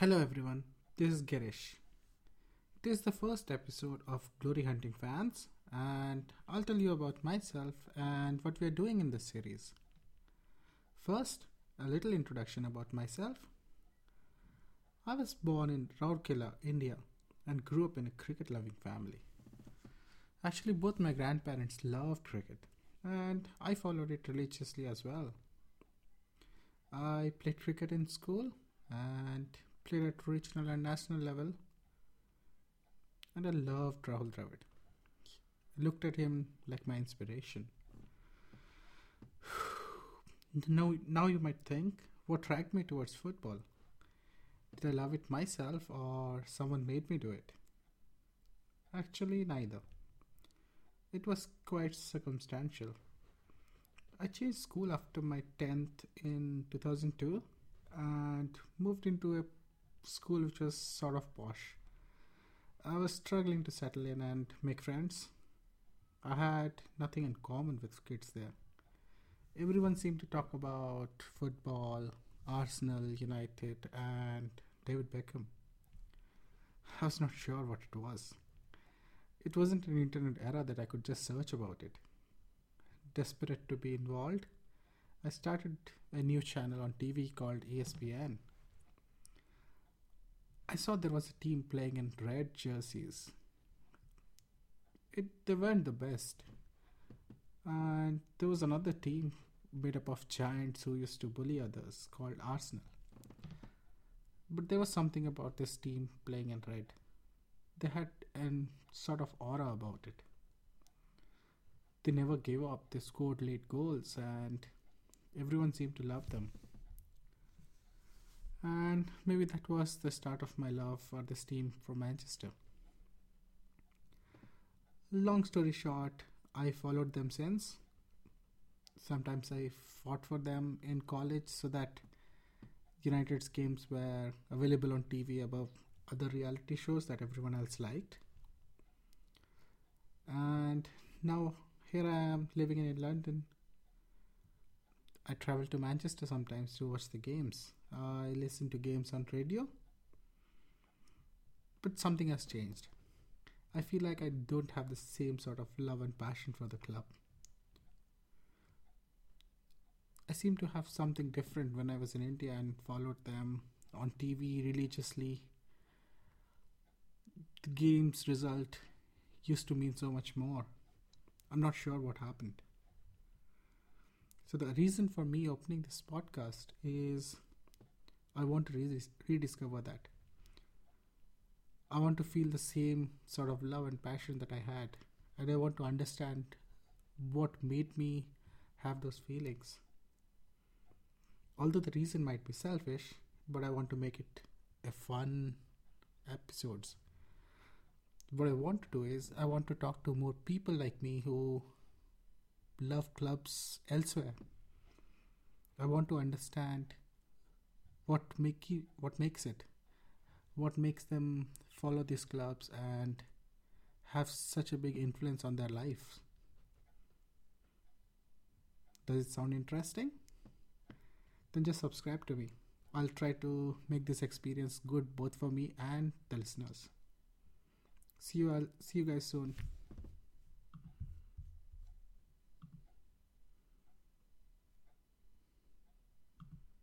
Hello everyone, this is Girish. This is the first episode of Glory Hunting Fans, and I'll tell you about myself and what we are doing in this series. First, a little introduction about myself. I was born in Rourkela, India, and grew up in a cricket loving family. Actually, both my grandparents loved cricket, and I followed it religiously as well. I played cricket in school and played at regional and national level. And I loved Rahul Dravid. I looked at him like my inspiration. now, now you might think, what dragged me towards football? Did I love it myself or someone made me do it? Actually, neither. It was quite circumstantial. I changed school after my 10th in 2002 and moved into a school which was sort of posh. I was struggling to settle in and make friends. I had nothing in common with kids there. Everyone seemed to talk about football, Arsenal, United, and David Beckham. I was not sure what it was. It wasn't an internet era that I could just search about it. Desperate to be involved, I started a new channel on TV called ESPN. I saw there was a team playing in red jerseys. It they weren't the best. And there was another team made up of giants who used to bully others called Arsenal. But there was something about this team playing in red. They had an sort of aura about it. They never gave up, they scored late goals, and everyone seemed to love them. Maybe that was the start of my love for this team from Manchester. Long story short, I followed them since. Sometimes I fought for them in college so that United's games were available on TV above other reality shows that everyone else liked. And now here I am living in London. I travel to Manchester sometimes to watch the games. I listen to games on radio. But something has changed. I feel like I don't have the same sort of love and passion for the club. I seem to have something different when I was in India and followed them on TV religiously. The game's result used to mean so much more. I'm not sure what happened. So, the reason for me opening this podcast is I want to redis- rediscover that. I want to feel the same sort of love and passion that I had, and I want to understand what made me have those feelings. Although the reason might be selfish, but I want to make it a fun episodes. What I want to do is I want to talk to more people like me who love clubs elsewhere. I want to understand what make you, what makes it, what makes them follow these clubs and have such a big influence on their life. Does it sound interesting? Then just subscribe to me. I'll try to make this experience good both for me and the listeners. See you all, see you guys soon.